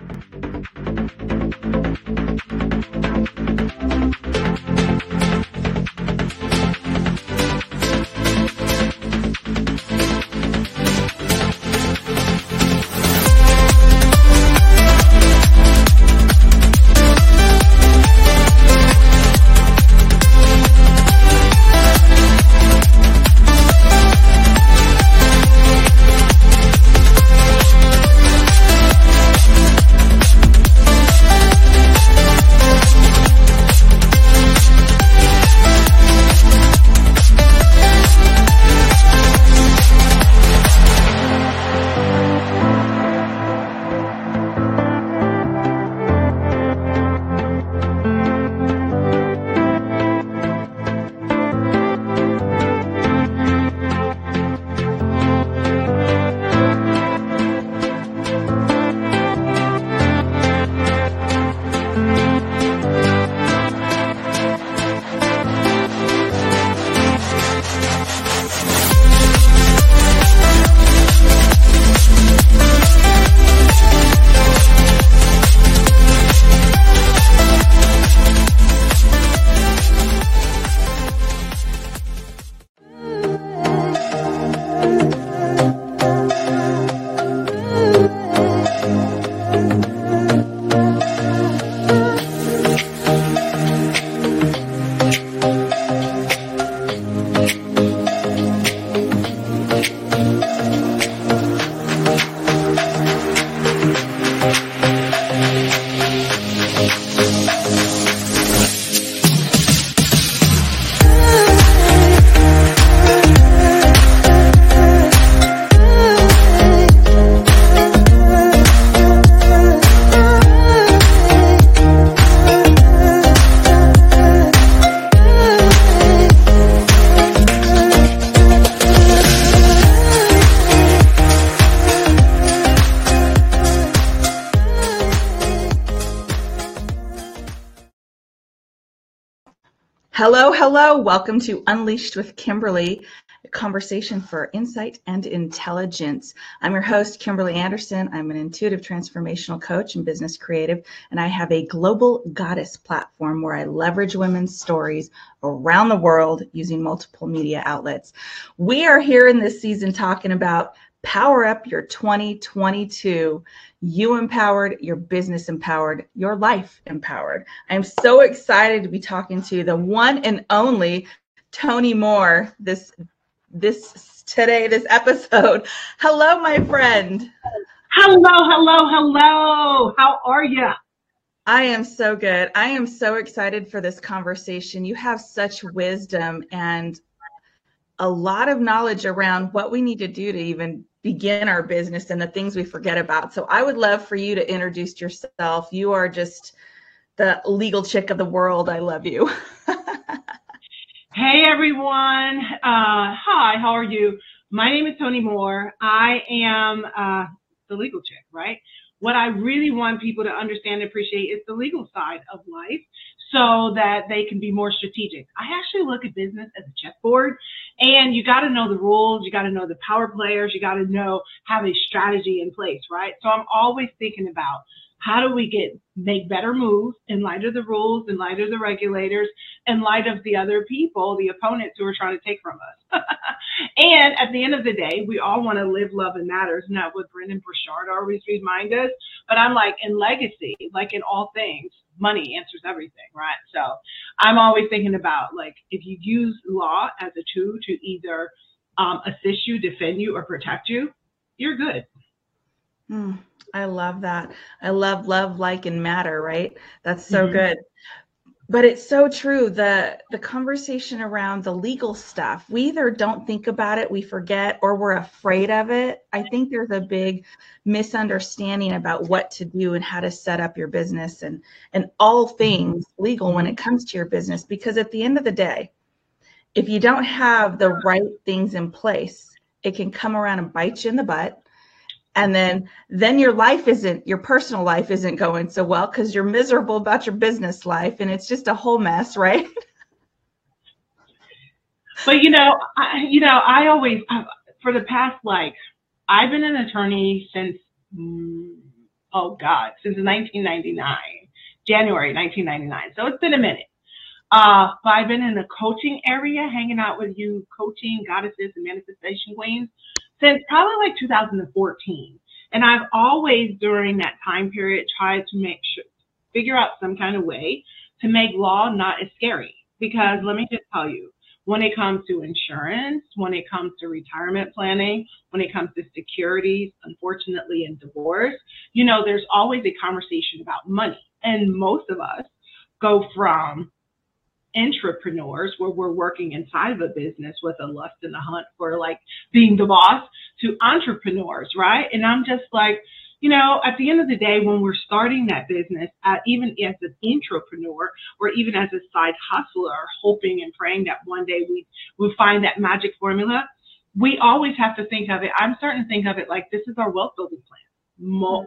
Hello, hello. Welcome to Unleashed with Kimberly, a conversation for insight and intelligence. I'm your host, Kimberly Anderson. I'm an intuitive transformational coach and business creative, and I have a global goddess platform where I leverage women's stories around the world using multiple media outlets. We are here in this season talking about power up your 2022 you empowered, your business empowered, your life empowered. I'm so excited to be talking to the one and only Tony Moore this this today this episode. Hello my friend. Hello, hello, hello. How are you? I am so good. I am so excited for this conversation. You have such wisdom and a lot of knowledge around what we need to do to even begin our business and the things we forget about. So I would love for you to introduce yourself. You are just the legal chick of the world. I love you. hey everyone. Uh, hi, how are you? My name is Tony Moore. I am uh, the legal chick, right? What I really want people to understand and appreciate is the legal side of life so that they can be more strategic. I actually look at business as a chessboard and you got to know the rules. You got to know the power players. You got to know, have a strategy in place, right? So I'm always thinking about how do we get, make better moves in light of the rules, in light of the regulators, in light of the other people, the opponents who are trying to take from us. and at the end of the day, we all want to live, love, and matters. That what Brendon Burchard always remind us. But I'm like, in legacy, like in all things, money answers everything, right? So I'm always thinking about like if you use law as a tool to either um, assist you, defend you, or protect you, you're good. Mm, I love that. I love love, like, and matter. Right? That's so mm-hmm. good but it's so true the the conversation around the legal stuff we either don't think about it we forget or we're afraid of it i think there's a big misunderstanding about what to do and how to set up your business and and all things legal when it comes to your business because at the end of the day if you don't have the right things in place it can come around and bite you in the butt and then then your life isn't your personal life isn't going so well because you're miserable about your business life and it's just a whole mess right but you know I, you know i always for the past like i've been an attorney since mm, oh God, since 1999, January 1999. So it's been a minute. Uh, but I've been in the coaching area, hanging out with you, coaching goddesses and manifestation queens since probably like 2014. And I've always during that time period tried to make sure, figure out some kind of way to make law not as scary. Because let me just tell you, when it comes to insurance, when it comes to retirement planning, when it comes to securities, unfortunately, and divorce, you know, there's always a conversation about money. And most of us go from entrepreneurs where we're working inside of a business with a lust and a hunt for like being the boss to entrepreneurs, right? And I'm just like, you know, at the end of the day, when we're starting that business, uh, even as an entrepreneur or even as a side hustler, hoping and praying that one day we will find that magic formula, we always have to think of it. I'm starting to think of it like this is our wealth building plan. Mo-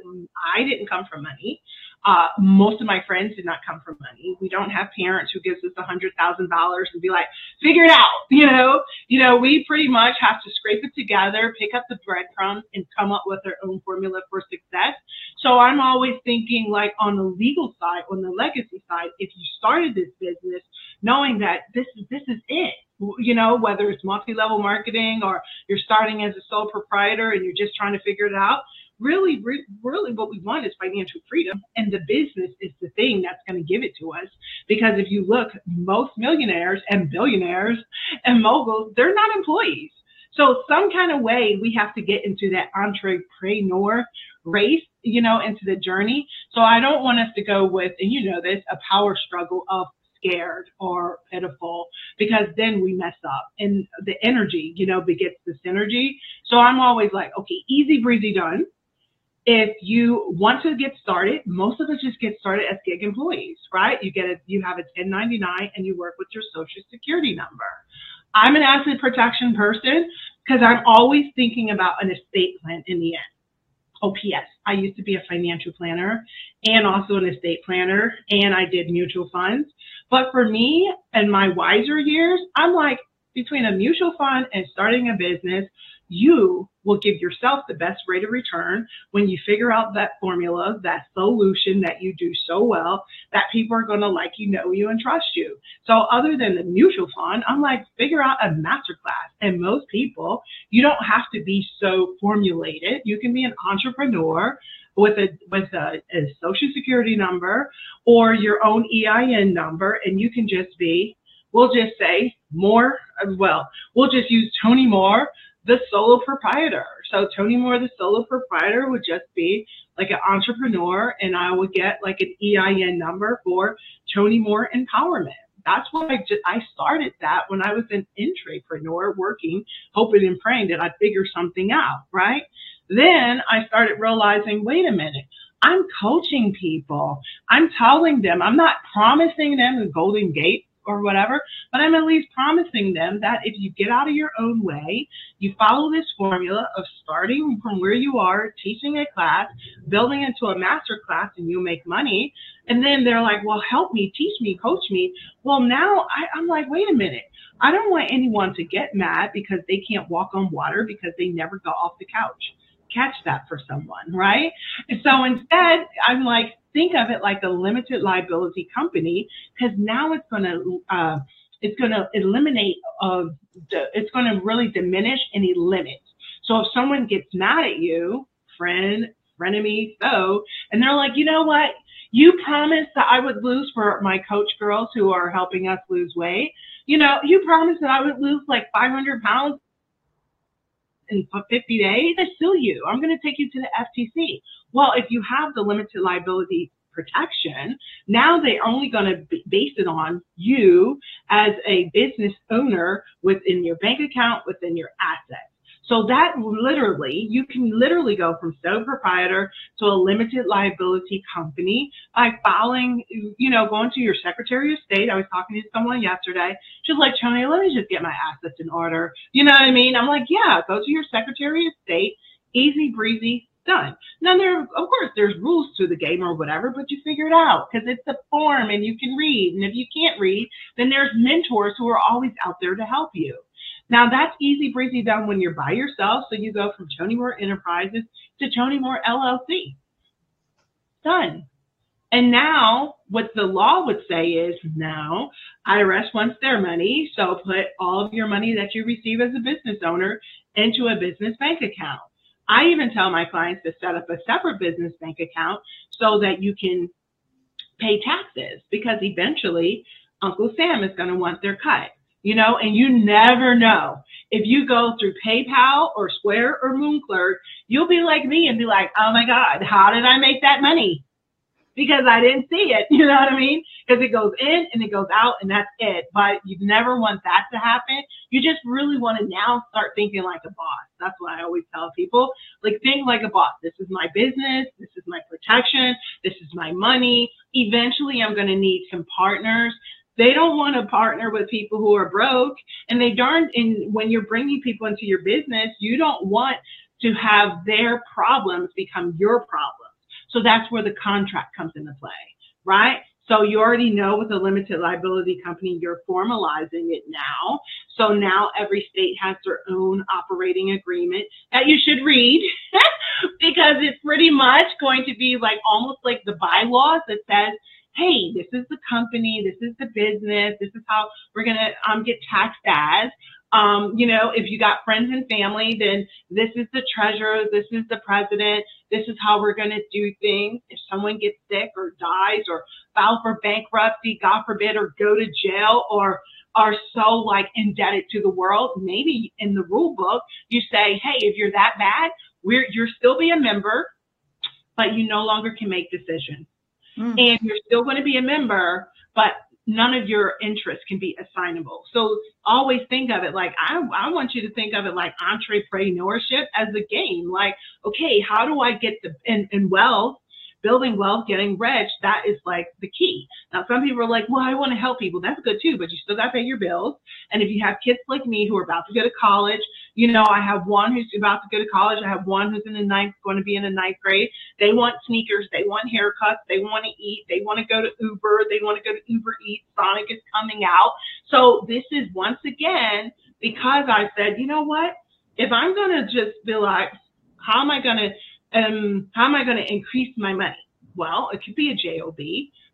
I didn't come from money. Uh, most of my friends did not come from money. We don't have parents who gives us a hundred thousand dollars and be like, figure it out. You know, you know, we pretty much have to scrape it together, pick up the breadcrumbs and come up with our own formula for success. So I'm always thinking like on the legal side, on the legacy side, if you started this business knowing that this is, this is it, you know, whether it's multi-level marketing or you're starting as a sole proprietor and you're just trying to figure it out, really, re- really what we want is financial freedom. And the business is the thing that's going to give it to us. Because if you look, most millionaires and billionaires and moguls, they're not employees. So some kind of way we have to get into that entrepreneur race, you know, into the journey. So I don't want us to go with, and you know this, a power struggle of scared or pitiful because then we mess up and the energy, you know, begets the synergy. So I'm always like, okay, easy breezy done if you want to get started, most of us just get started as gig employees, right? You get a, you have a 1099 and you work with your social security number. I'm an asset protection person because I'm always thinking about an estate plan in the end. Oh, P.S. I used to be a financial planner and also an estate planner and I did mutual funds. But for me and my wiser years, I'm like between a mutual fund and starting a business, you will give yourself the best rate of return when you figure out that formula, that solution that you do so well that people are going to like you, know you, and trust you. So other than the mutual fund, I'm like, figure out a master class. And most people, you don't have to be so formulated. You can be an entrepreneur with a with a, a social security number or your own EIN number, and you can just be we'll just say more as well we'll just use tony moore the solo proprietor. So Tony Moore, the solo proprietor, would just be like an entrepreneur, and I would get like an EIN number for Tony Moore Empowerment. That's what I just, I started that when I was an entrepreneur working, hoping and praying that I'd figure something out, right? Then I started realizing, wait a minute, I'm coaching people. I'm telling them, I'm not promising them a golden gate or whatever, but I'm at least promising them that if you get out of your own way, you follow this formula of starting from where you are, teaching a class, building into a master class, and you make money. And then they're like, well, help me, teach me, coach me. Well, now I, I'm like, wait a minute. I don't want anyone to get mad because they can't walk on water because they never got off the couch catch that for someone, right? So instead, I'm like, think of it like a limited liability company because now it's going to, uh, it's going to eliminate, uh, the it's going to really diminish any limits. So if someone gets mad at you, friend, frenemy, so, and they're like, you know what? You promised that I would lose for my coach girls who are helping us lose weight. You know, you promised that I would lose like 500 pounds in 50 days, I sue you. I'm going to take you to the FTC. Well, if you have the limited liability protection, now they're only going to base it on you as a business owner within your bank account, within your assets. So that literally, you can literally go from sole proprietor to a limited liability company by filing, you know, going to your Secretary of State. I was talking to someone yesterday. She's like, Tony, let me just get my assets in order. You know what I mean? I'm like, yeah, go to your Secretary of State. Easy breezy, done. Now there, of course, there's rules to the game or whatever, but you figure it out because it's a form and you can read. And if you can't read, then there's mentors who are always out there to help you. Now that's easy breezy done when you're by yourself. So you go from Tony Moore Enterprises to Tony Moore LLC. Done. And now what the law would say is now IRS wants their money, so put all of your money that you receive as a business owner into a business bank account. I even tell my clients to set up a separate business bank account so that you can pay taxes because eventually Uncle Sam is going to want their cut, you know, and you never know. If you go through PayPal or Square or Moonclerk, you'll be like me and be like, oh my God, how did I make that money? because I didn't see it. You know what I mean? Because it goes in and it goes out and that's it. But you never want that to happen. You just really want to now start thinking like a boss. That's what I always tell people. Like think like a boss. This is my business. This is my protection. This is my money. Eventually I'm going to need some partners. They don't want to partner with people who are broke and they darn, when you're bringing people into your business, you don't want to have their problems become your problems so that's where the contract comes into play, right? So you already know with a limited liability company, you're formalizing it now. So now every state has their own operating agreement that you should read because it's pretty much going to be like almost like the bylaws that says, hey, this is the company, this is the business, this is how we're going to um, get taxed as. Um, you know, if you got friends and family, then this is the treasurer, this is the president, this is how we're going to do things. If someone gets sick or dies or file for bankruptcy, God forbid, or go to jail or are so like indebted to the world, maybe in the rule book, you say, hey, if you're that bad, we're, you're still be a member, but you no longer can make decisions. Mm. And you're still going to be a member, but none of your interests can be assignable. So always think of it like I, I want you to think of it like entrepreneurship as a game. Like, okay, how do I get the in, in wealth building wealth, getting rich, that is like the key. Now, some people are like, well, I want to help people. That's good too, but you still got to pay your bills. And if you have kids like me who are about to go to college, you know, I have one who's about to go to college. I have one who's in the ninth, going to be in the ninth grade. They want sneakers. They want haircuts. They want to eat. They want to go to Uber. They want to go to Uber Eats. Sonic is coming out. So this is once again, because I said, you know what? If I'm going to just be like, how am I going to um, how am I going to increase my money? Well, it could be a JOB,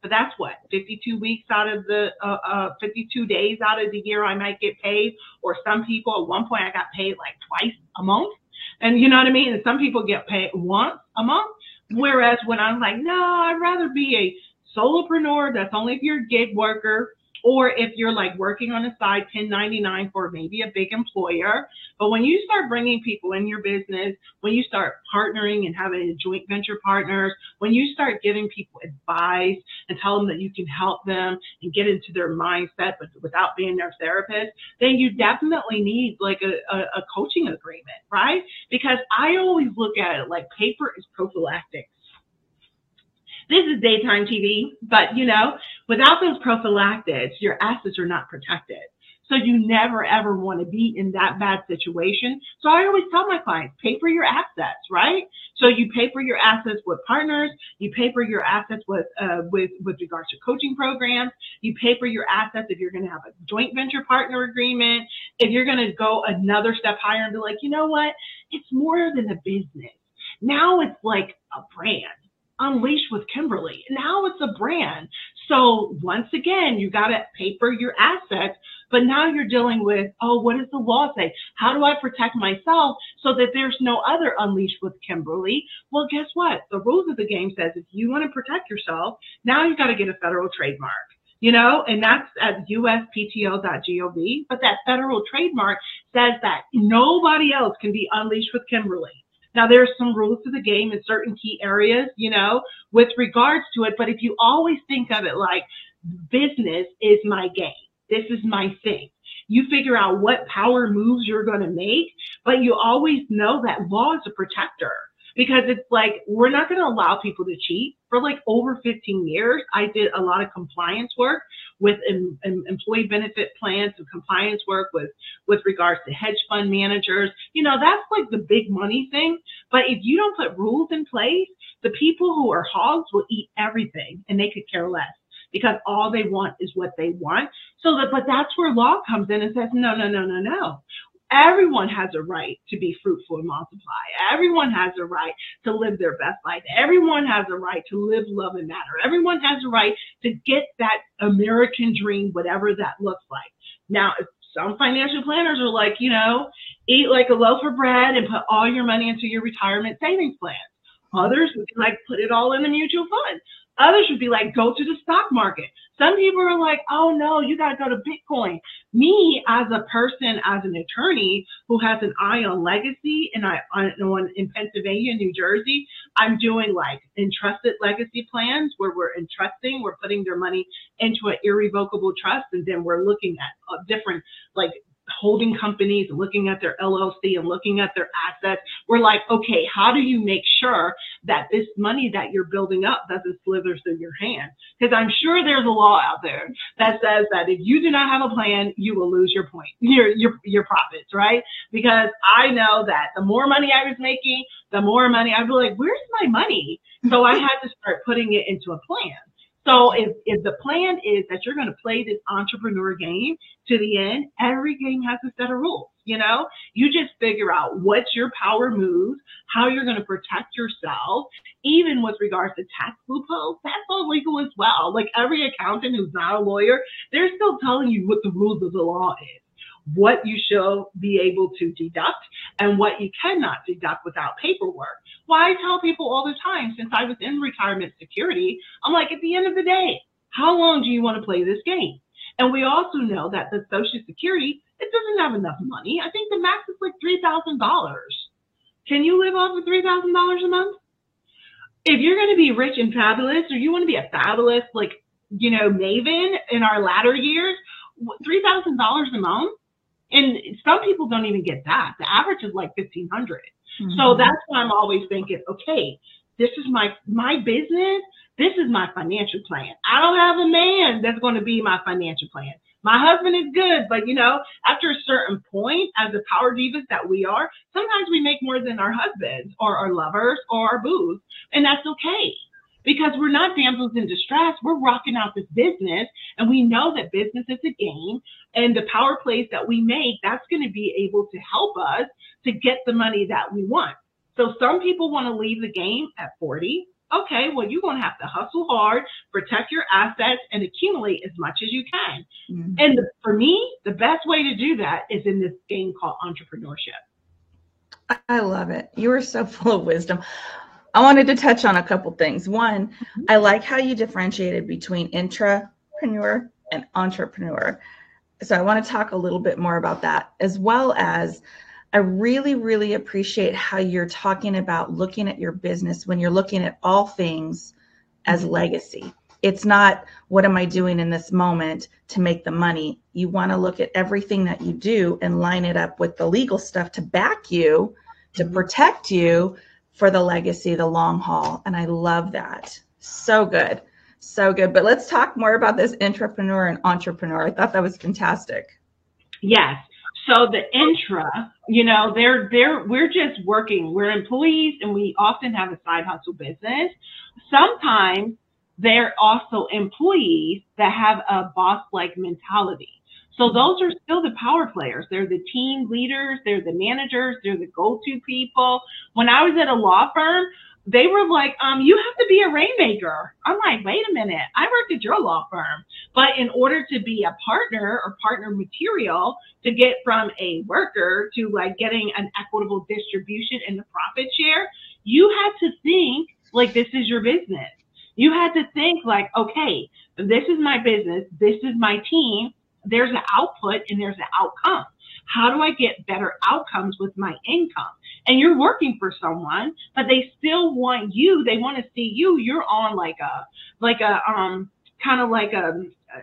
but that's what 52 weeks out of the uh, uh, 52 days out of the year I might get paid. Or some people at one point I got paid like twice a month, and you know what I mean. And some people get paid once a month. Whereas when I'm like, no, I'd rather be a solopreneur. That's only if you're a gig worker or if you're like working on a side 1099 for maybe a big employer. But when you start bringing people in your business, when you start partnering and having joint venture partners, when you start giving people advice and tell them that you can help them and get into their mindset, but without being their therapist, then you definitely need like a, a, a coaching agreement, right? Because I always look at it like paper is prophylactic this is daytime TV, but you know, without those prophylactics, your assets are not protected. So you never ever want to be in that bad situation. So I always tell my clients, pay for your assets, right? So you pay for your assets with partners, you pay for your assets with uh, with with regards to coaching programs, you pay for your assets if you're going to have a joint venture partner agreement, if you're going to go another step higher and be like, you know what, it's more than a business. Now it's like a brand. Unleashed with Kimberly. Now it's a brand. So once again, you got to paper your assets, but now you're dealing with, oh, what does the law say? How do I protect myself so that there's no other Unleashed with Kimberly? Well, guess what? The rules of the game says if you want to protect yourself, now you got to get a federal trademark you know, and that's at uspto.gov. But that federal trademark says that nobody else can be unleashed with Kimberly. Now there's some rules to the game in certain key areas, you know, with regards to it. But if you always think of it like business is my game, this is my thing. You figure out what power moves you're going to make, but you always know that law is a protector because it's like we're not going to allow people to cheat. For like over 15 years, I did a lot of compliance work with em, em, employee benefit plans and compliance work with with regards to hedge fund managers. You know, that's like the big money thing. But if you don't put rules in place, the people who are hogs will eat everything and they could care less because all they want is what they want. So that, but that's where law comes in and says, no, no, no, no, no Everyone has a right to be fruitful and multiply. Everyone has a right to live their best life. Everyone has a right to live, love, and matter. Everyone has a right to get that American dream, whatever that looks like. Now, some financial planners are like, you know, eat like a loaf of bread and put all your money into your retirement savings plan. Others would like put it all in a mutual fund. Others would be like, go to the stock market. Some people are like, oh no, you got to go to Bitcoin. Me as a person, as an attorney who has an eye on legacy and I on in Pennsylvania, New Jersey, I'm doing like entrusted legacy plans where we're entrusting, we're putting their money into an irrevocable trust, and then we're looking at uh, different like holding companies, looking at their LLC and looking at their assets. We're like, okay, how do you make sure that this money that you're building up doesn't slither through your hand? Because I'm sure there's a law out there that says that if you do not have a plan, you will lose your point, your, your, your profits, right? Because I know that the more money I was making, the more money I'd be like, where's my money? So I had to start putting it into a plan. So if, if the plan is that you're going to play this entrepreneur game to the end, every game has a set of rules. You know, you just figure out what's your power moves, how you're going to protect yourself, even with regards to tax loopholes. That's all legal as well. Like every accountant who's not a lawyer, they're still telling you what the rules of the law is what you shall be able to deduct and what you cannot deduct without paperwork. Why I tell people all the time, since I was in retirement security, I'm like, at the end of the day, how long do you want to play this game? And we also know that the Social Security, it doesn't have enough money. I think the max is like $3,000. Can you live off of $3,000 a month? If you're going to be rich and fabulous, or you want to be a fabulous, like, you know, maven in our latter years, $3,000 a month and some people don't even get that. The average is like 1500. Mm-hmm. So that's why I'm always thinking, okay, this is my, my business. This is my financial plan. I don't have a man that's going to be my financial plan. My husband is good, but you know, after a certain point, as the power divas that we are, sometimes we make more than our husbands or our lovers or our boos, and that's okay because we're not damsels in distress. We're rocking out this business and we know that business is a game and the power plays that we make, that's going to be able to help us to get the money that we want. So some people want to leave the game at 40. Okay, well, you're going to have to hustle hard, protect your assets, and accumulate as much as you can. Mm-hmm. And the, for me, the best way to do that is in this game called entrepreneurship. I love it. You are so full of wisdom. I wanted to touch on a couple things. One, mm-hmm. I like how you differentiated between intrapreneur and entrepreneur. So I want to talk a little bit more about that, as well as I really, really appreciate how you're talking about looking at your business when you're looking at all things as mm-hmm. legacy. It's not what am I doing in this moment to make the money. You want to look at everything that you do and line it up with the legal stuff to back you, to mm-hmm. protect you for the legacy, the long haul. And I love that. So good. So good. But let's talk more about this intrapreneur and entrepreneur. I thought that was fantastic. Yes. So the intra, you know, they're they're we're just working. We're employees and we often have a side hustle business. Sometimes they're also employees that have a boss like mentality. So those are still the power players. They're the team leaders, they're the managers, they're the go-to people. When I was at a law firm, they were like, um, you have to be a rainmaker. I'm like, wait a minute, I worked at your law firm. But in order to be a partner or partner material to get from a worker to like getting an equitable distribution in the profit share, you had to think like this is your business. You had to think like, okay, this is my business, this is my team, there's an output and there's an outcome. How do I get better outcomes with my income? And you're working for someone, but they still want you. They want to see you. You're on like a, like a, um, kind of like a,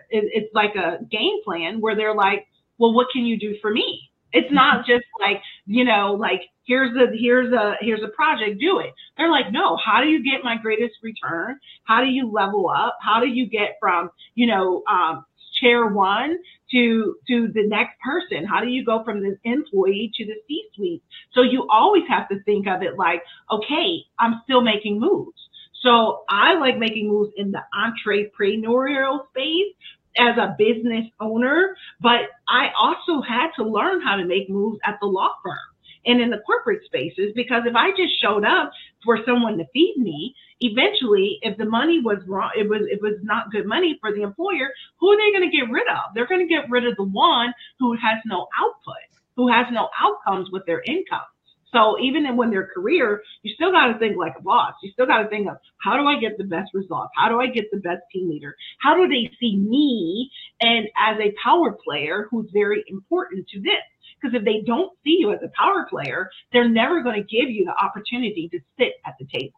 it, it's like a game plan where they're like, well, what can you do for me? It's not just like, you know, like here's a here's a here's a project, do it. They're like, no, how do you get my greatest return? How do you level up? How do you get from, you know, um, chair one to to the next person? How do you go from the employee to the C-suite? So you always have to think of it like, okay, I'm still making moves. So I like making moves in the entrepreneurial space as a business owner, but I also had to learn how to make moves at the law firm and in the corporate spaces because if I just showed up for someone to feed me, eventually if the money was wrong, it was it was not good money for the employer, who are they going to get rid of? They're going to get rid of the one who has no output, who has no outcomes with their income. So even in when their career, you still got to think like a boss. You still got to think of how do I get the best results? How do I get the best team leader? How do they see me and as a power player who's very important to this? Because if they don't see you as a power player, they're never going to give you the opportunity to sit at the table.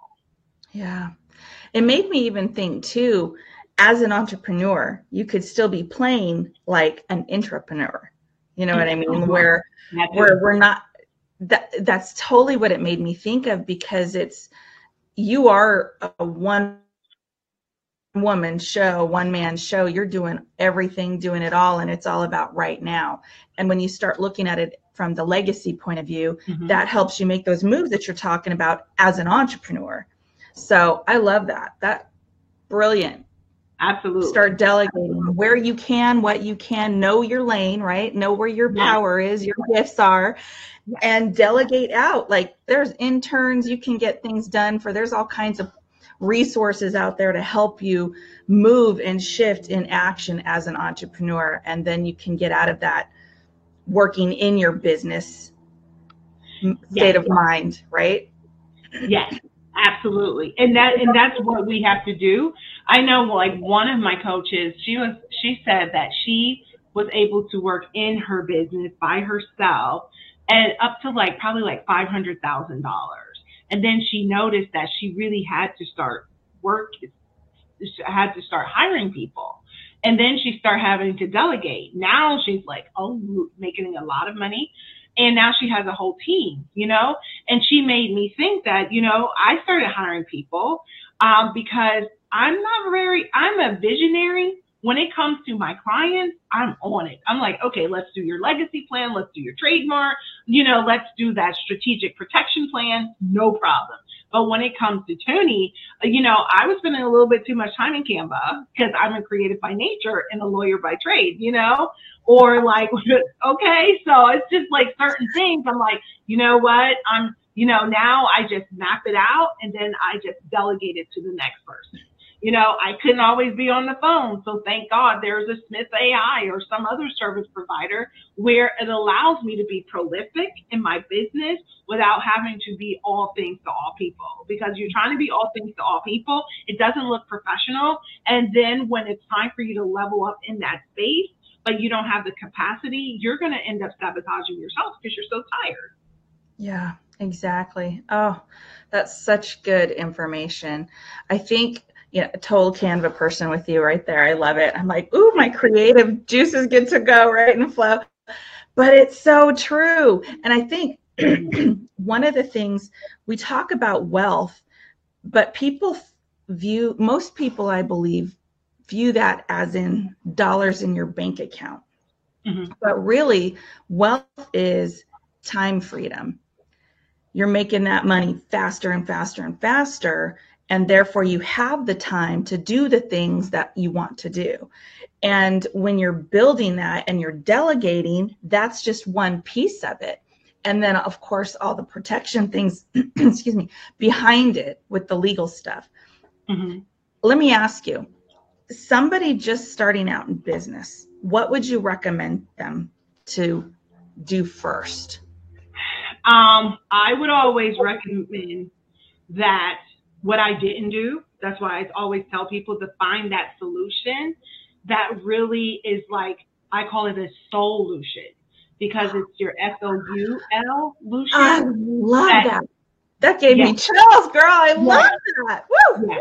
Yeah. It made me even think too, as an entrepreneur, you could still be playing like an entrepreneur. You know what I mean? Where where we're not that that's totally what it made me think of because it's you are a one woman show, one man show. You're doing everything, doing it all, and it's all about right now. And when you start looking at it from the legacy point of view, mm-hmm. that helps you make those moves that you're talking about as an entrepreneur. So I love that. That brilliant. Absolutely. Start delegating where you can, what you can, know your lane, right? Know where your power is, your gifts are, and delegate out. Like there's interns, you can get things done for, there's all kinds of resources out there to help you move and shift in action as an entrepreneur. And then you can get out of that working in your business state yes. of mind, right? Yes, absolutely. And that and that's what we have to do. I know like one of my coaches, she was she said that she was able to work in her business by herself and up to like probably like five hundred thousand dollars. And then she noticed that she really had to start work, had to start hiring people. And then she started having to delegate. Now she's like, oh, making a lot of money. And now she has a whole team, you know? And she made me think that, you know, I started hiring people um, because I'm not very, I'm a visionary when it comes to my clients, I'm on it. I'm like, okay, let's do your legacy plan. Let's do your trademark. You know, let's do that strategic protection plan. No problem. But when it comes to Tony, uh, you know, I was spending a little bit too much time in Canva because I'm a creative by nature and a lawyer by trade, you know, or like, okay, so it's just like certain things. I'm like, you know what? I'm, you know, now I just map it out and then I just delegate it to the next person you know, I couldn't always be on the phone. So thank God there's a Smith AI or some other service provider where it allows me to be prolific in my business without having to be all things to all people. Because you're trying to be all things to all people, it doesn't look professional. And then when it's time for you to level up in that space, but you don't have the capacity, you're going to end up sabotaging yourself because you're so tired. Yeah, exactly. Oh, that's such good information. I think you know, a total Canva person with you right there. I love it. I'm like, ooh, my creative juices get to go right and flow. But it's so true. And I think one of the things we talk about wealth, but people view, most people, I believe, view that as in dollars in your bank account. Mm-hmm. But really, wealth is time freedom. You're making that money faster and faster and faster and therefore you have the time to do the things that you want to do. And when you're building that and you're delegating, that's just one piece of it. And then, of course, all the protection things, excuse me, behind it with the legal stuff. Mm-hmm. Let me ask you somebody just starting out in business, what would you recommend them to do first? Um, I would always recommend that what I didn't do. That's why I always tell people to find that solution that really is like, I call it a solution because it's your S O U L solution. I love that. That, that gave me chills, girl. I love that. Woo!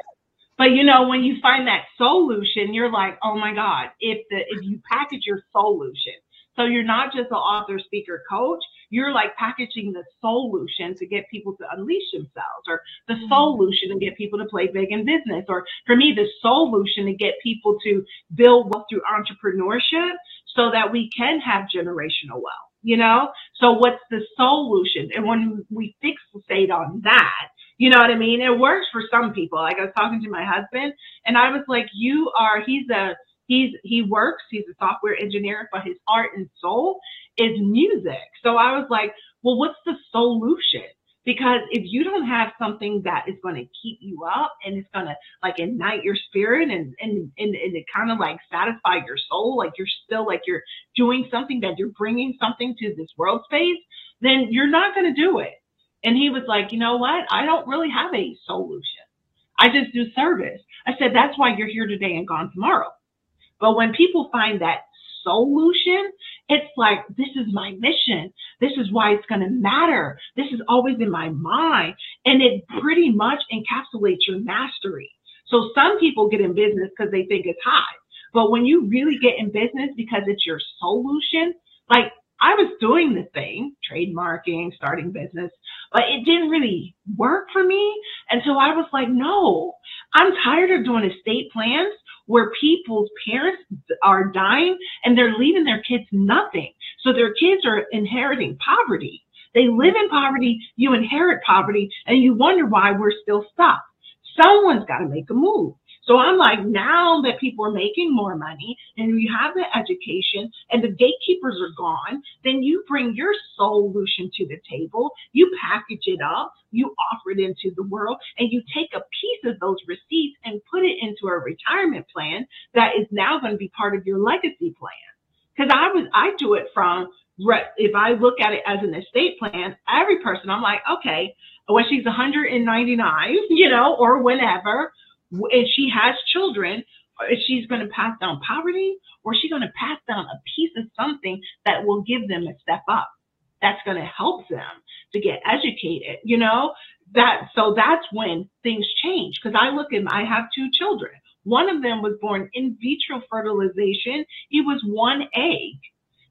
But you know, when you find that solution, you're like, oh my God, if the if you package your solution, so you're not just an author, speaker, coach, you're like packaging the solution to get people to unleash themselves or the mm-hmm. solution to get people to play big in business or for me the solution to get people to build wealth through entrepreneurship so that we can have generational wealth you know so what's the solution and when we fixate on that you know what I mean? It works for some people. Like I was talking to my husband and I was like, you are, he's a, he's he works, he's a software engineer, but his heart and soul is music. So I was like, well, what's the solution? Because if you don't have something that is going to keep you up and it's going to like ignite your spirit and, and, and, and it kind of like satisfy your soul, like you're still like you're doing something that you're bringing something to this world space, then you're not going to do it. And he was like, you know what? I don't really have a solution. I just do service. I said, that's why you're here today and gone tomorrow. But when people find that solution, it's like, this is my mission. This is why it's going to matter. This is always in my mind. And it pretty much encapsulates your mastery. So some people get in business because they think it's high. But when you really get in business because it's your solution, like I was doing the thing, trademarking, starting business, but it didn't really work for me. And so I was like, no, I'm tired of doing estate plans where people's parents are dying and they're leaving their kids nothing. So their kids are inheriting poverty. They live in poverty, you inherit poverty, and you wonder why we're still stuck. Someone's got to make a move. So I'm like, now that people are making more money and you have the education and the gatekeepers are gone, then you bring your solution to the table, you package it up, you offer it into the world, and you take a piece of those receipts and put it into a retirement plan that is now going to be part of your legacy plan. Because I was, I do it from if I look at it as an estate plan, every person, I'm like, okay, when she's 199, you know, or whenever, and she has children, is she's going to pass down poverty or is she going to pass down a piece of something that will give them a step up? That's going to help them to get educated, you know? That so that's when things change. Because I look at I have two children. One of them was born in vitro fertilization. He was one egg.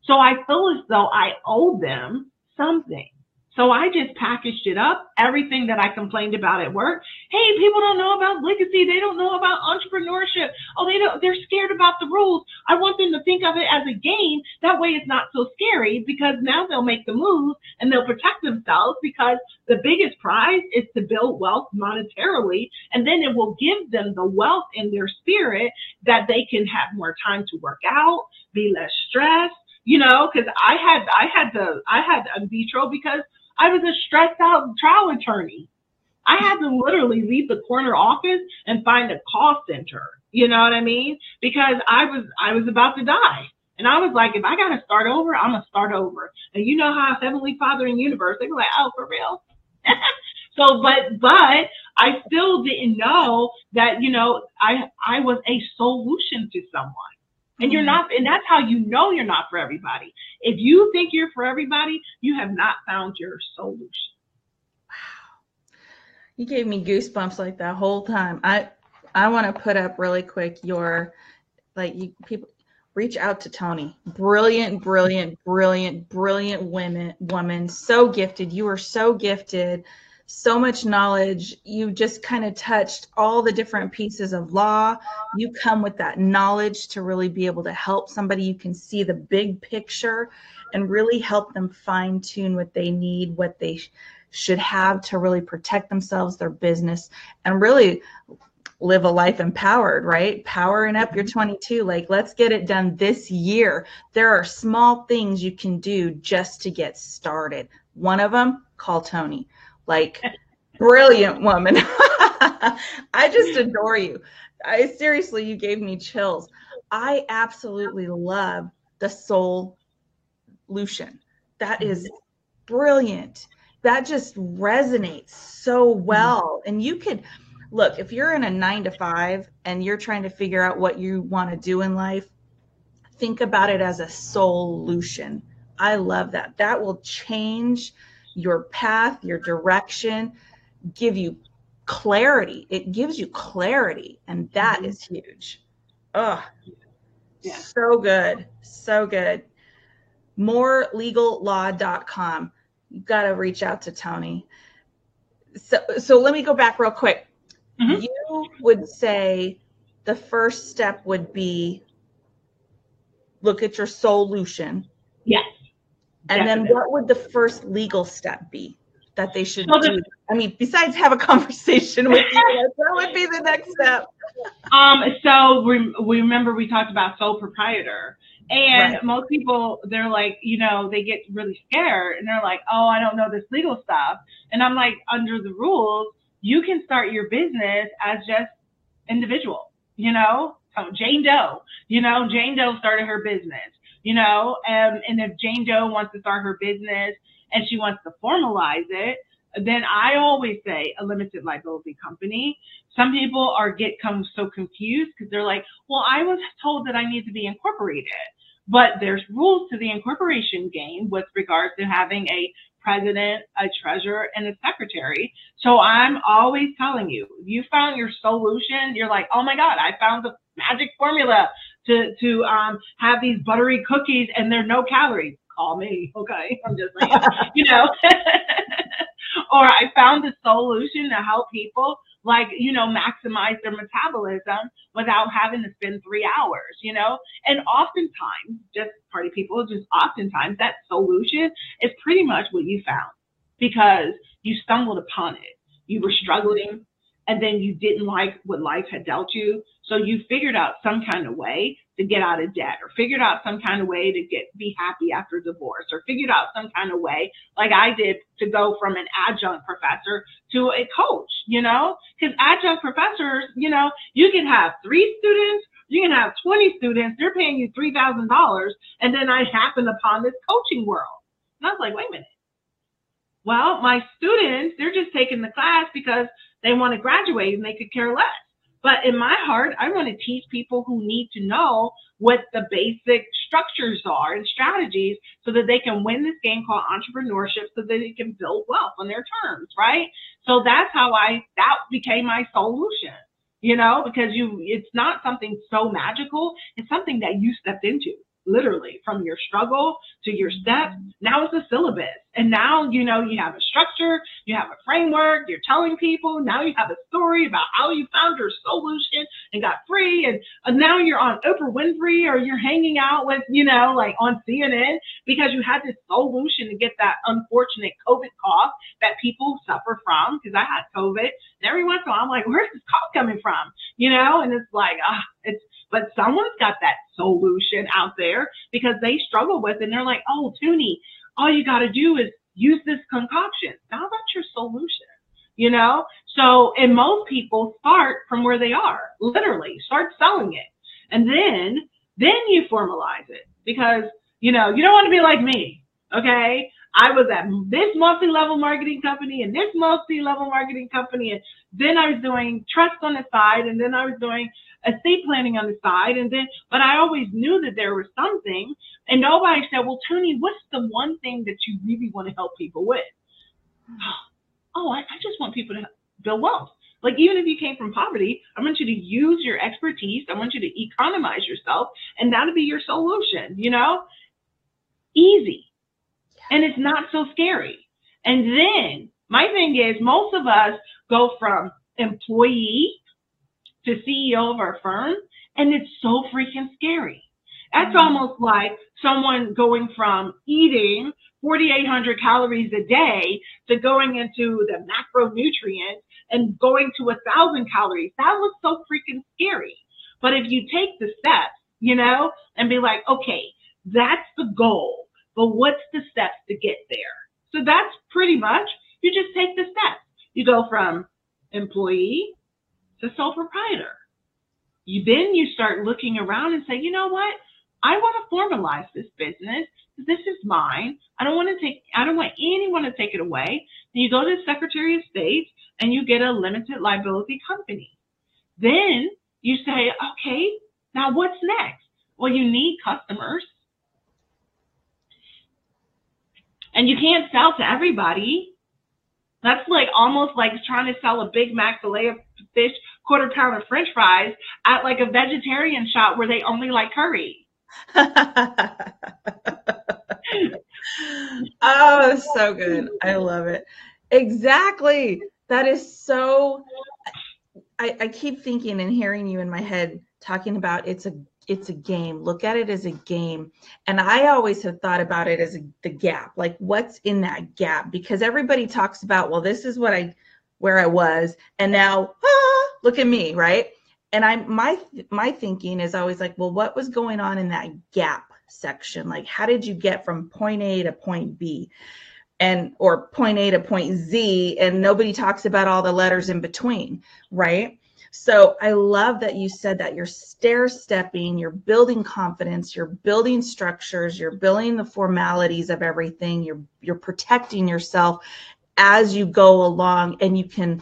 So I feel as though I owe them something. So I just packaged it up, everything that I complained about at work. Hey, people don't know about legacy. They don't know about entrepreneurship. Oh, they don't, they're scared about the rules. I want them to think of it as a game. That way it's not so scary because now they'll make the move and they'll protect themselves because the biggest prize is to build wealth monetarily. And then it will give them the wealth in their spirit that they can have more time to work out, be less stressed, you know, because I had I had the I had a vitro because I was a stressed out trial attorney. I had to literally leave the corner office and find a call center. You know what I mean? Because I was I was about to die. And I was like, if I gotta start over, I'm gonna start over. And you know how Heavenly Father and Universe, they were like, oh, for real? so but but I still didn't know that, you know, I I was a solution to someone. And you're mm-hmm. not, and that's how you know you're not for everybody. If you think you're for everybody, you have not found your solution. Wow. You gave me goosebumps like that whole time. I I want to put up really quick your like you people reach out to Tony. Brilliant, brilliant, brilliant, brilliant women woman. So gifted. You are so gifted so much knowledge. You just kind of touched all the different pieces of law. You come with that knowledge to really be able to help somebody. You can see the big picture and really help them fine tune what they need, what they sh- should have to really protect themselves, their business, and really live a life empowered, right? Powering up your mm-hmm. 22. Like, let's get it done this year. There are small things you can do just to get started. One of them, call Tony like brilliant woman. I just adore you. I seriously, you gave me chills. I absolutely love the soul lution. That is mm-hmm. brilliant. That just resonates so mm-hmm. well. And you could look, if you're in a nine to five and you're trying to figure out what you want to do in life, think about it as a solution. I love that. That will change your path, your direction, give you clarity. It gives you clarity, and that mm-hmm. is huge. Oh, yeah. so good. So good. Morelegallaw.com. You've got to reach out to Tony. So, so let me go back real quick. Mm-hmm. You would say the first step would be look at your solution. Yes. And Definitely. then what would the first legal step be that they should do? I mean, besides have a conversation with you, what would be the next step? um, so we, we remember we talked about sole proprietor. And Right. most people, they're like, you know, they get really scared and they're like, oh, I don't know this legal stuff. And I'm like, under the rules, you can start your business as just individual, you know? So Jane Doe, you know, Jane Doe started her business, you know, um, and if Jane Doe wants to start her business and she wants to formalize it, then I always say a limited liability company. Some people are get come so confused because they're like, well, I was told that I need to be incorporated. But there's rules to the incorporation game with regards to having a president, a treasurer, and a secretary. So I'm always telling you, you found your solution, you're like, oh my God, I found the magic formula to to um, have these buttery cookies and they're no calories. Call me, okay? I'm just saying, you know. or I found a solution to help people like, you know, maximize their metabolism without having to spend three hours, you know? And oftentimes, just party people, just oftentimes that solution is pretty much what you found because you stumbled upon it. You were struggling and then you didn't like what life had dealt you. So you figured out some kind of way to get out of debt or figured out some kind of way to get be happy after divorce or figured out some kind of way like I did to go from an adjunct professor to a coach, you know? Because adjunct professors, you know, you can have three students, you can have 20 students, they're paying you $3,000. And then I happened upon this coaching world. And I was like, wait a minute. Well, my students, they're just taking the class because they want to graduate and they could care less. But in my heart, I want to teach people who need to know what the basic structures are and strategies so that they can win this game called entrepreneurship so that they can build wealth on their terms, right? So that's how I, that became my solution, you know, because you, it's not something so magical. It's something that you stepped into literally from your struggle to your steps. Now it's a syllabus. And now, you know, you have a structure, you have a framework, you're telling people, now you have a story about how you found your solution and got free. And, and now you're on Oprah Winfrey or you're hanging out with, you know, like on CNN because you had this solution to get that unfortunate COVID cough that people suffer from. Cause I had COVID and every once in a while I'm like, where's this cough coming from? You know, and it's like, ah, it's, but someone's got that solution out there because they struggle with it and they're like, oh, Toni, all you got to do is use this concoction. Now that's your solution, you know? So, and most people start from where they are, literally start selling it. And then, then you formalize it because, you know, you don't want to be like me. Okay. I was at this multi-level marketing company and this multi-level marketing company. And then I was doing trust on the side and then I was doing estate planning on the side. And then, but I always knew that there was something and nobody said, well, Toni, what's the one thing that you really want to help people with? Oh, I, I just want people to build wealth. Like even if you came from poverty, I want you to use your expertise. I want you to economize yourself and that'll be your solution, you know? Easy. And it's not so scary. And then my thing is most of us go from employee to CEO of our firm and it's so freaking scary. That's Mhm. almost like someone going from eating 4,800 calories a day to going into the macronutrients and going to a thousand calories. That looks so freaking scary. But if you take the steps, you know, and be like, okay, that's the goal, but what's the steps to get there? So that's pretty much, you just take the steps. You go from employee to sole proprietor. You then you start looking around and say, you know what? I want to formalize this business. This is mine. I don't want to take, I don't want anyone to take it away. Then you go to the Secretary of State and you get a limited liability company. Then you say, okay, now what's next? Well, you need customers. And you can't sell to everybody. That's like almost like trying to sell a Big Mac fillet of fish, quarter pound of French fries at like a vegetarian shop where they only like curry. oh, so good. I love it. Exactly. That is so I, I keep thinking and hearing you in my head talking about it's a it's a game. Look at it as a game. And I always have thought about it as a, the gap. Like what's in that gap? Because everybody talks about, well, this is what I where I was, and now ah, look at me, right? and I my my thinking is always like, well, what was going on in that gap section? Like, how did you get from point A to point B? and or point A to point Z and nobody talks about all the letters in between, right? So I love that you said that you're stair stepping, you're building confidence, you're building structures, you're building the formalities of everything, you're you're protecting yourself as you go along and you can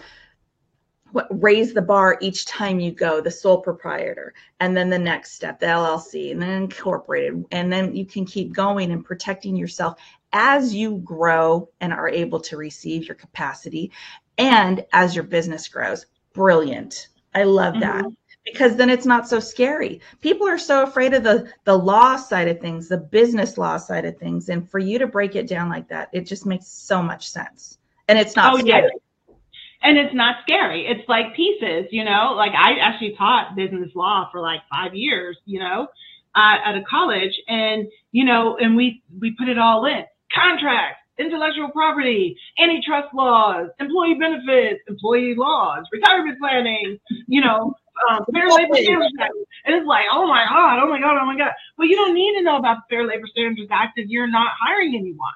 what, raise the bar each time you go the sole proprietor and then the next step the llc and then incorporated and then you can keep going and protecting yourself as you grow and are able to receive your capacity and as your business grows. Brilliant i love that mm-hmm. because then it's not so scary people are so afraid of the the law side of things the business law side of things and for you to break it down like that it just makes so much sense and it's not oh, scary. Yeah and it's not scary. It's like pieces, you know, like I actually taught business law for like five years, you know, uh, at a college and, you know, and we, we put it all in contracts, intellectual property, antitrust laws, employee benefits, employee laws, retirement planning, you know, um, Fair Labor Standards Act. And it's like, oh my God, oh my God, oh my God. Well, you don't need to know about the Fair Labor Standards Act if you're not hiring anyone.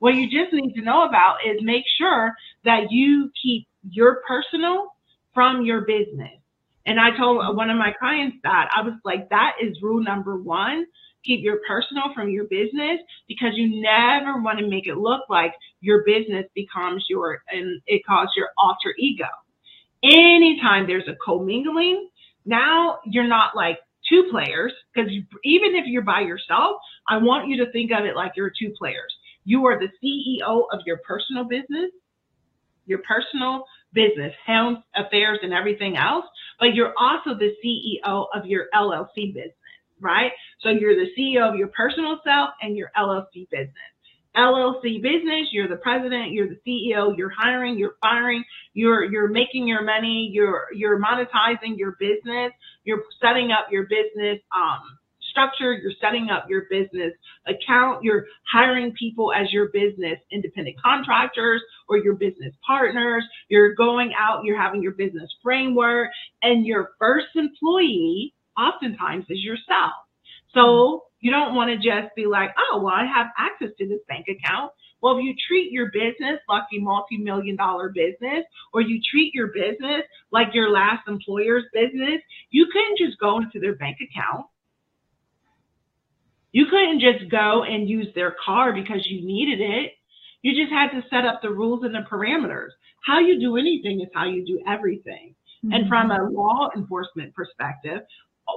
What you just need to know about is make sure that you keep your personal from your business. And I told one of my clients that I was like, that is rule number one. Keep your personal from your business because you never want to make it look like your business becomes your, and it causes your alter ego. Anytime there's a commingling, now you're not like two players because even if you're by yourself, I want you to think of it like you're two players. You are the CEO of your personal business your personal business, home affairs, and everything else, but you're also the CEO of your LLC business, right? So you're the CEO of your personal self and your LLC business. LLC business, you're the president, you're the CEO, you're hiring, you're firing, you're you're making your money, you're you're monetizing your business, you're setting up your business um structure, you're setting up your business account, you're hiring people as your business independent contractors or your business partners, you're going out, you're having your business framework, and your first employee oftentimes is yourself. So you don't want to just be like, oh, well, I have access to this bank account. Well, if you treat your business like a multi-million dollar business, or you treat your business like your last employer's business, you couldn't just go into their bank account you couldn't just go and use their car because you needed it. You just had to set up the rules and the parameters. How you do anything is how you do everything. Mm-hmm. And from a law enforcement perspective,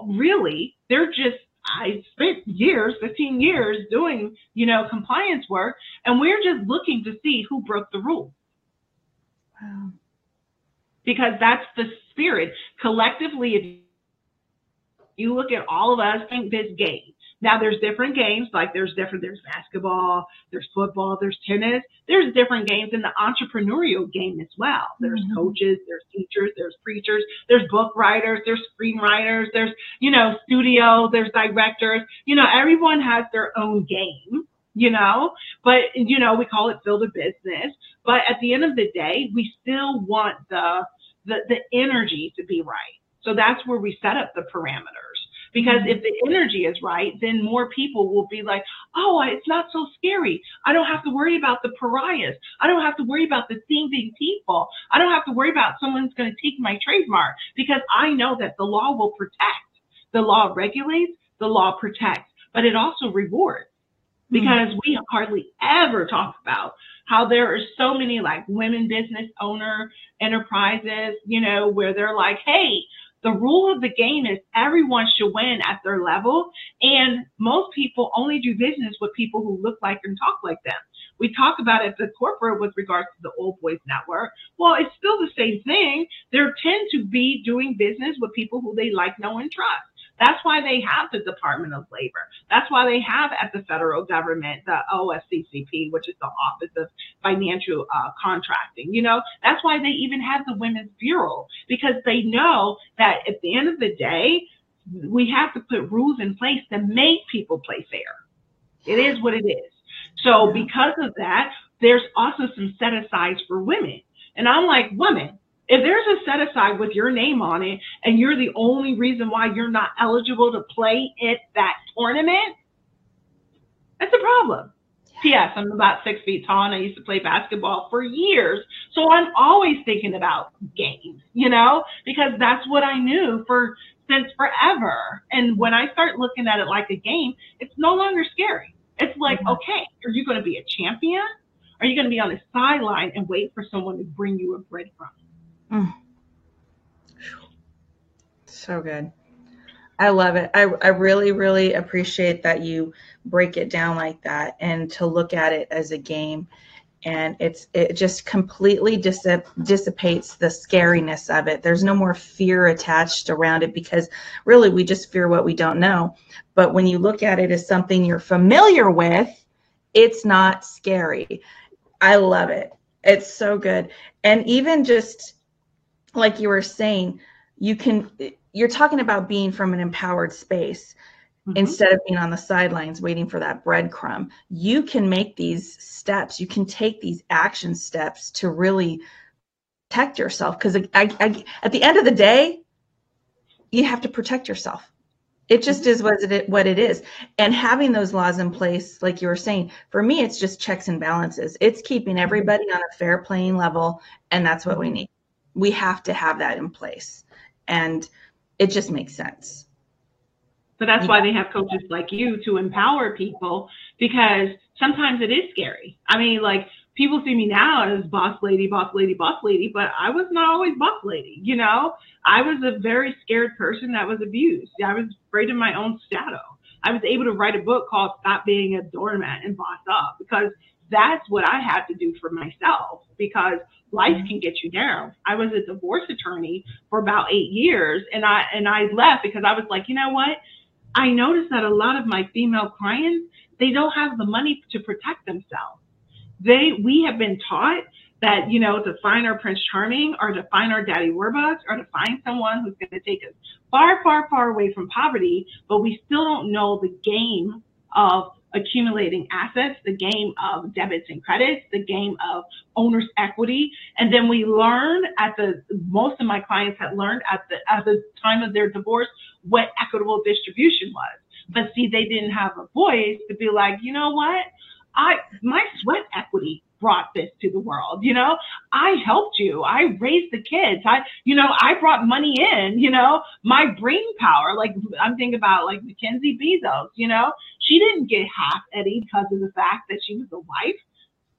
really, they're just I spent years, 15 years doing, you know, compliance work, and we're just looking to see who broke the rules. Wow. Because that's the spirit. Collectively, if you look at all of us, think this game. Now there's different games, like there's different, there's basketball, there's football, there's tennis. There's different games in the entrepreneurial game as well. There's mm-hmm. coaches, there's teachers, there's preachers, there's book writers, there's screenwriters, there's, you know, studio, there's directors. You know, everyone has their own game you know, but you know, we call it build a business. But at the end of the day, we still want the, the, the energy to be right. So that's where we set up the parameters. Because if the energy is right, then more people will be like, oh, it's not so scary. I don't have to worry about the pariahs. I don't have to worry about the thieving people. I don't have to worry about someone's going to take my trademark because I know that the law will protect. The law regulates, the law protects, but it also rewards because mm-hmm. we hardly ever talk about how there are so many like women business owner enterprises, you know, where they're like, hey, the rule of the game is everyone should win at their level. And most people only do business with people who look like and talk like them. We talk about it the corporate with regards to the old boys network. Well, it's still the same thing. They tend to be doing business with people who they like, know, and trust. That's why they have the Department of Labor. That's why they have at the federal government the OFCCP, which is the Office of Financial uh, Contracting. You know, that's why they even have the Women's Bureau because they know that at the end of the day, we have to put rules in place to make people play fair. It is what it is. So because of that, there's also some set asides for women. And I'm like, women, If there's a set aside with your name on it and you're the only reason why you're not eligible to play at that tournament, that's a problem. P.S. I'm about six feet tall and I used to play basketball for years. So I'm always thinking about games, you know, because that's what I knew for since forever. And when I start looking at it like a game, it's no longer scary. It's like, mm-hmm. okay, are you going to be a champion? Are you going to be on the sideline and wait for someone to bring you a breadcrumb? Mm. So good. I love it. I, I really, really appreciate that you break it down like that and to look at it as a game. And it's it just completely dissip, dissipates the scariness of it. There's no more fear attached around it because really we just fear what we don't know. But when you look at it as something you're familiar with, it's not scary. I love it. It's so good. And even just like you were saying, you can you're talking about being from an empowered space mm-hmm. instead of being on the sidelines waiting for that breadcrumb. You can make these steps. You can take these action steps to really protect yourself because at the end of the day, you have to protect yourself. It just mm-hmm. is what it what it is. And having those laws in place, like you were saying, for me, it's just checks and balances. It's keeping mm-hmm. everybody on a fair playing level, and that's what we need. We have to have that in place. And it just makes sense. So that's yeah. why they have coaches like you to empower people because sometimes it is scary. I mean, like people see me now as boss lady, boss lady, boss lady, but I was not always boss lady. You know, I was a very scared person that was abused. I was afraid of my own shadow. I was able to write a book called Stop Being a Doormat and Boss Up because that's what I had to do for myself because life mm-hmm. can get you down. I was a divorce attorney for about eight years and I and I left because I was like, you know what? I noticed that a lot of my female clients, they don't have the money to protect themselves. They we have been taught that, you know, to find our Prince Charming or to find our Daddy Warbucks or to find someone who's going to take us far, far, far away from poverty, but we still don't know the game of accumulating assets, the game of debits and credits, the game of owner's equity. And then we learn at the, most of my clients had learned at the, at the time of their divorce what equitable distribution was. But see, they didn't have a voice to be like, you know what? I, my sweat equity brought this to the world. You know, I helped you. I raised the kids. I, you know, I brought money in, you know, my brain power. Like I'm thinking about like Mackenzie Bezos, you know, she didn't get half Eddie because of the fact that she was a wife.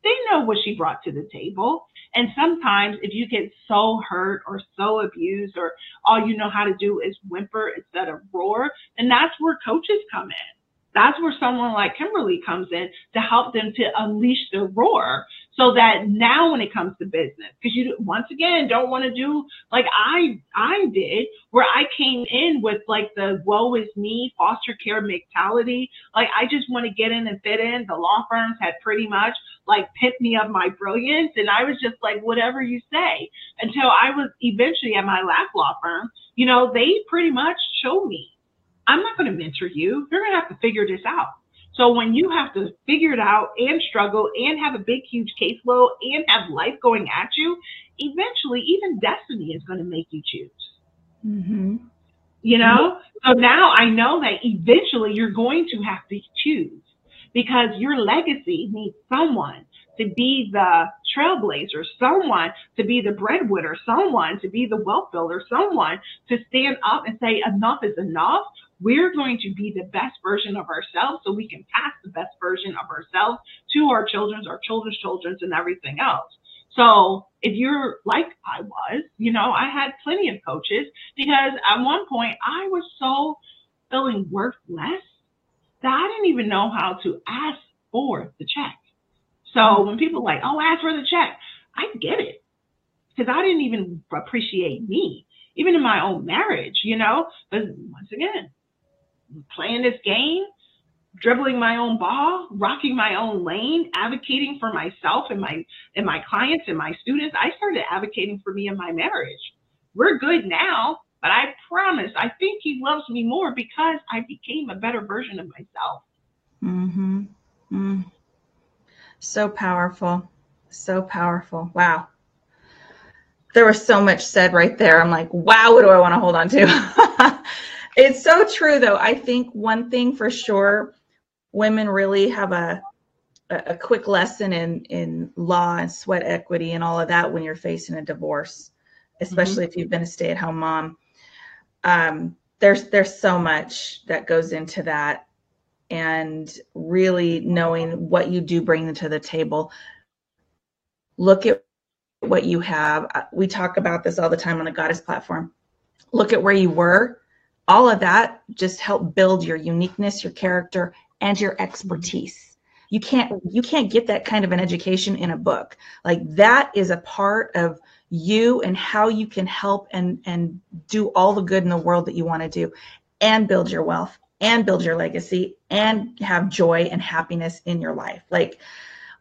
They know what she brought to the table. And sometimes if you get so hurt or so abused or all you know how to do is whimper instead of roar, then that's where coaches come in that's where someone like Kimberly comes in to help them to unleash their roar so that now when it comes to business, because you once again don't want to do like I I did, where I came in with like the woe is me foster care mentality. Like I just want to get in and fit in. The law firms had pretty much like picked me of my brilliance, and I was just like whatever you say. Until I was eventually at my last law firm, you know, they pretty much showed me I'm not going to mentor you. You're going to have to figure this out. So when you have to figure it out and struggle and have a big, huge caseload and have life going at you, eventually even destiny is going to make you choose. Mm-hmm. You know? So now I know that eventually you're going to have to choose because your legacy needs someone to be the trailblazer, someone to be the breadwinner, someone to be the wealth builder, someone to stand up and say enough is enough we're going to be the best version of ourselves so we can pass the best version of ourselves to our children's, our children's children's and everything else. So if you're like I was, you know, I had plenty of coaches because at one point I was so feeling worthless that I didn't even know how to ask for the check. So when people like, oh, ask for the check, I get it because I didn't even appreciate me, even in my own marriage, you know. But once again, playing this game, dribbling my own ball, rocking my own lane, advocating for myself and my and my clients and my students. I started advocating for me in my marriage. We're good now, but I promise I think he loves me more because I became a better version of myself. Mhm. Mm. So powerful. So powerful. Wow there was so much said right there. I'm like, wow, what do I want to hold on to? it's so true, though. I think one thing for sure, women really have a a quick lesson in in law and sweat equity and all of that when you're facing a divorce, especially mm-hmm. if you've been a stay at home mom. Um, there's there's so much that goes into that, and really knowing what you do bring to the table. Look at what you have. Uh, we talk about this all the time on the Goddess platform. Look at where you were. All of that just help build your uniqueness, your character, and your expertise. You can't you can't get that kind of an education in a book. Like that is a part of you and how you can help and and do all the good in the world that you want to do and build your wealth and build your legacy and have joy and happiness in your life. Like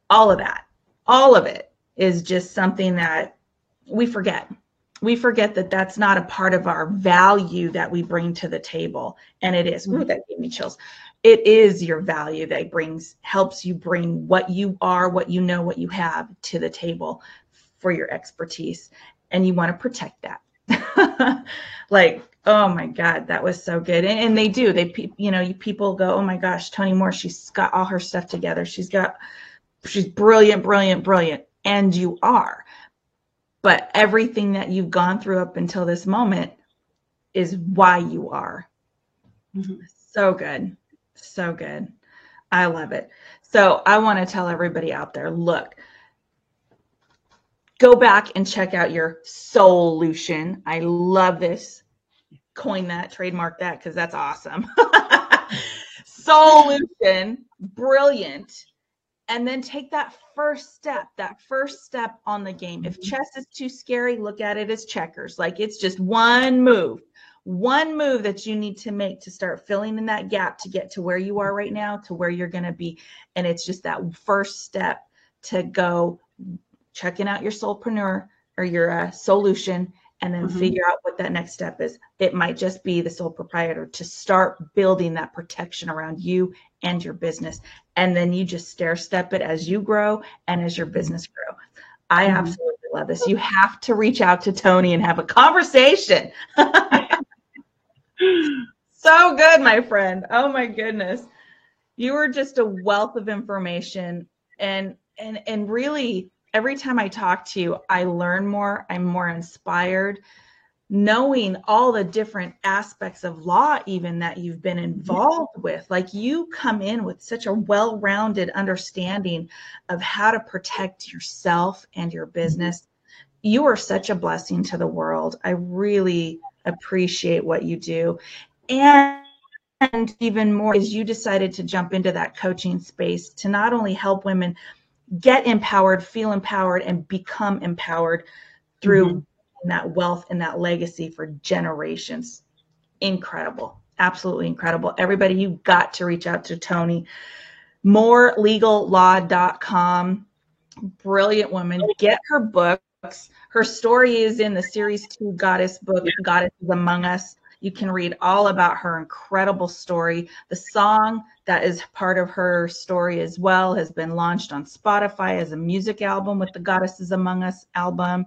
all of that. All of it is just something that we forget. We forget that that's not a part of our value that we bring to the table. And it is. Ooh, mm-hmm. that gave me chills. It is your value that brings, helps you bring what you are, what you know, what you have to the table for your expertise. And you want to protect that. like, oh my God, that was so good. And, and they do. They, you know, you people go, oh my gosh, Toni Moore, she's got all her stuff together. She's got, she's brilliant, brilliant, brilliant and you are. But everything that you've gone through up until this moment is why you are. Mm-hmm. So good. So good. I love it. So I want to tell everybody out there look, go back and check out your solution. I love this. Coin that, trademark that, because that's awesome. solution, brilliant and then take that first step that first step on the game. If mm-hmm. chess is too scary look at it as checkers. Like it's just one move one move that you need to make to start filling in that gap to get to where you are right now to where you're going to be. And it's just that first step to go checking out your solopreneur or your uh, solution and then mm-hmm. figure out what that next step is. It might just be the sole proprietor to start building that protection around you and your business. And then you just stair step it as you grow and as your business grow. I mm-hmm. absolutely love this. You have to reach out to Toni and have a conversation. so good, my friend. Oh my goodness. You are just a wealth of information and and and really every time I talk to you, I learn more, I'm more inspired. Knowing all the different aspects of law, even that you've been involved with, like you come in with such a well rounded understanding of how to protect yourself and your business. You are such a blessing to the world. I really appreciate what you do. And and even more is you decided to jump into that coaching space to not only help women get empowered, feel empowered, and become empowered through mm-hmm. that wealth and that legacy for generations. Incredible. Absolutely incredible. Everybody, you got to reach out to Toni. MooreLegalLaw.com. Brilliant woman. Get her books. Her story is in the series two Goddess book, Goddesses Among Us. You can read all about her incredible story. The song that is part of her story as well has been launched on Spotify as a music album with the Goddesses Among Us album.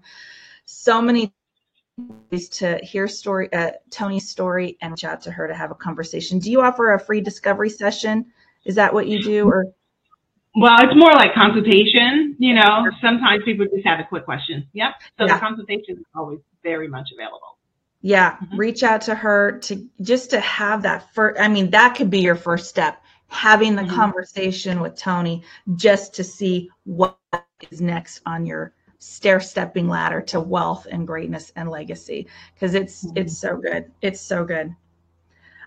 So many ways to hear story uh, Toni's story and reach out to her to have a conversation. Do you offer a free discovery session? Is that what you do or well, it's more like consultation, you know. Sometimes people just have a quick question. Yep. So yeah. the consultation is always very much available. Yeah, mm-hmm. reach out to her to just to have that first. I mean, that could be your first step, having the mm-hmm. conversation with toni just to see what is next on your stair stepping ladder to wealth and greatness and legacy. Because it's mm-hmm. it's so good. It's so good.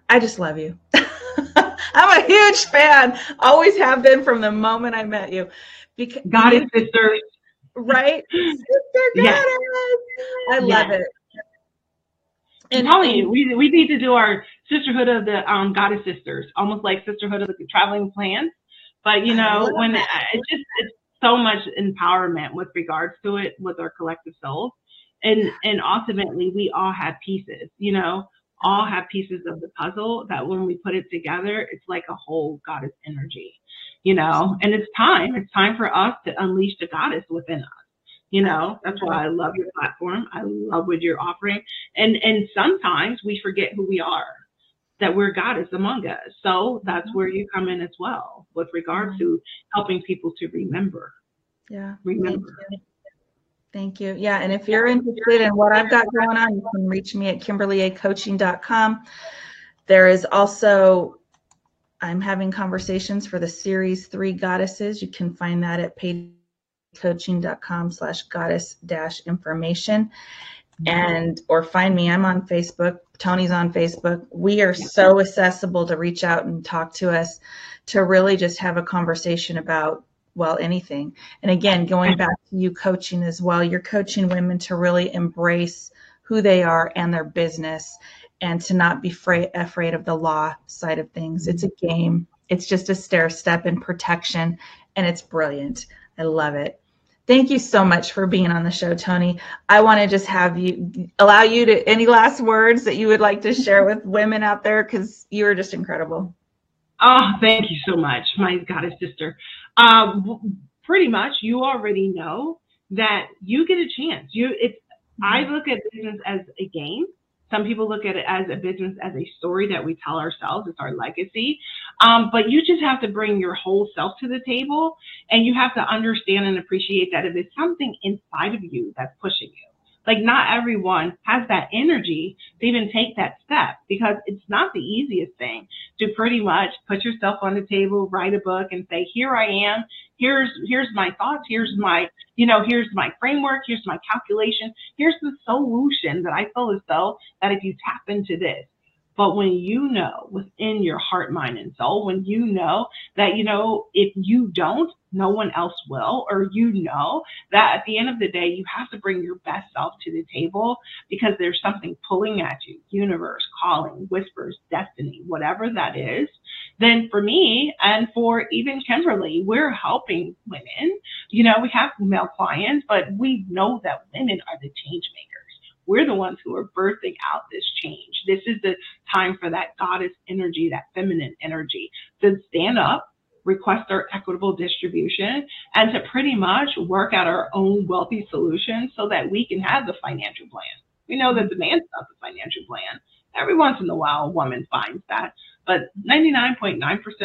I just love you. I'm a huge fan. Always have been from the moment I met you. Because God is sister. Right? Sister yes. I love yes. it. And telling you, we we need to do our sisterhood of the um, goddess sisters, almost like sisterhood of the traveling pants. But you know, when it, it's just it's so much empowerment with regards to it with our collective souls, and and ultimately we all have pieces. You know, all have pieces of the puzzle that when we put it together, it's like a whole goddess energy. You know, and it's time. It's time for us to unleash the goddess within us You know, that's why I love your platform. I love what you're offering. And and sometimes we forget who we are, that we're goddess among us. So that's where you come in as well with regard to helping people to remember. Yeah. Remember. Thank you. Thank you. Yeah. And if you're interested in what I've got going on, you can reach me at kimberlyacoaching.com. There is also, I'm having conversations for the series three goddesses. You can find that at coaching.com slash goddess dash information. Mm-hmm. And or find me i'm on facebook toni's on facebook. We are so accessible to reach out and talk to us to really just have a conversation about well anything. And again going back to you coaching as well you're coaching women to really embrace who they are and their business and to not be afraid, afraid of the law side of things. Mm-hmm. It's a game. It's just a stair step in protection and it's brilliant. I love it Thank you so much for being on the show, Toni. I want to just have you allow you to any last words that you would like to share with women out there because you are just incredible. Oh, thank you so much, my goddess sister. Um, pretty much, you already know that you get a chance. You, it's. I look at business as a game some people look at it as a business, as a story that we tell ourselves. It's our legacy. Um, but you just have to bring your whole self to the table and you have to understand and appreciate that if it's something inside of you that's pushing you. Like not everyone has that energy to even take that step because it's not the easiest thing to pretty much put yourself on the table, write a book and say, here I am. Here's, here's my thoughts. Here's my, you know, here's my framework. Here's my calculation. Here's the solution that I feel as though that if you tap into this, but when you know within your heart, mind, and soul, when you know that, you know, if you don't, no one else will, or you know that at the end of the day, you have to bring your best self to the table because there's something pulling at you, universe, calling, whispers, destiny, whatever that is. Then for me and for even Kimberly, we're helping women. You know, we have male clients, but we know that women are the change makers we're the ones who are birthing out this change. This is the time for that goddess energy, that feminine energy to stand up, request our equitable distribution, and to pretty much work out our own wealthy solutions so that we can have the financial plan. We know that the man's not the financial plan. Every once in a while, a woman finds that, but 99.9%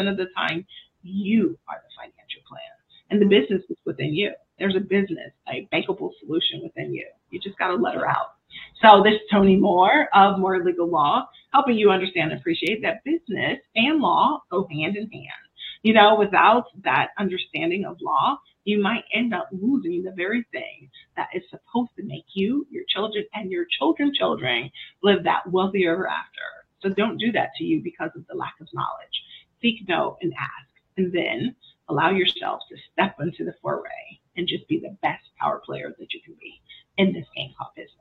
of the time, you are the financial plan. And the business is within you. There's a business, a bankable solution within you. You just got to let her out. So this is Toni Moore of Moore Legal Law, helping you understand and appreciate that business and law go hand in hand. You know, without that understanding of law, you might end up losing the very thing that is supposed to make you, your children, and your children's children live that wealthier after. So don't do that to you because of the lack of knowledge. Seek, know, and ask, and then allow yourself to step into the foray and just be the best power player that you can be in this game called business.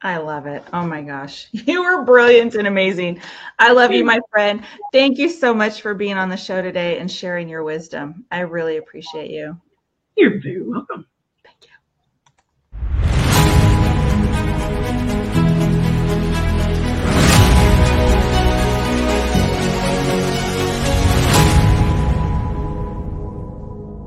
I love it. Oh my gosh. You were brilliant and amazing. I love you, my friend. Thank you so much for being on the show today and sharing your wisdom. I really appreciate you. You're very welcome.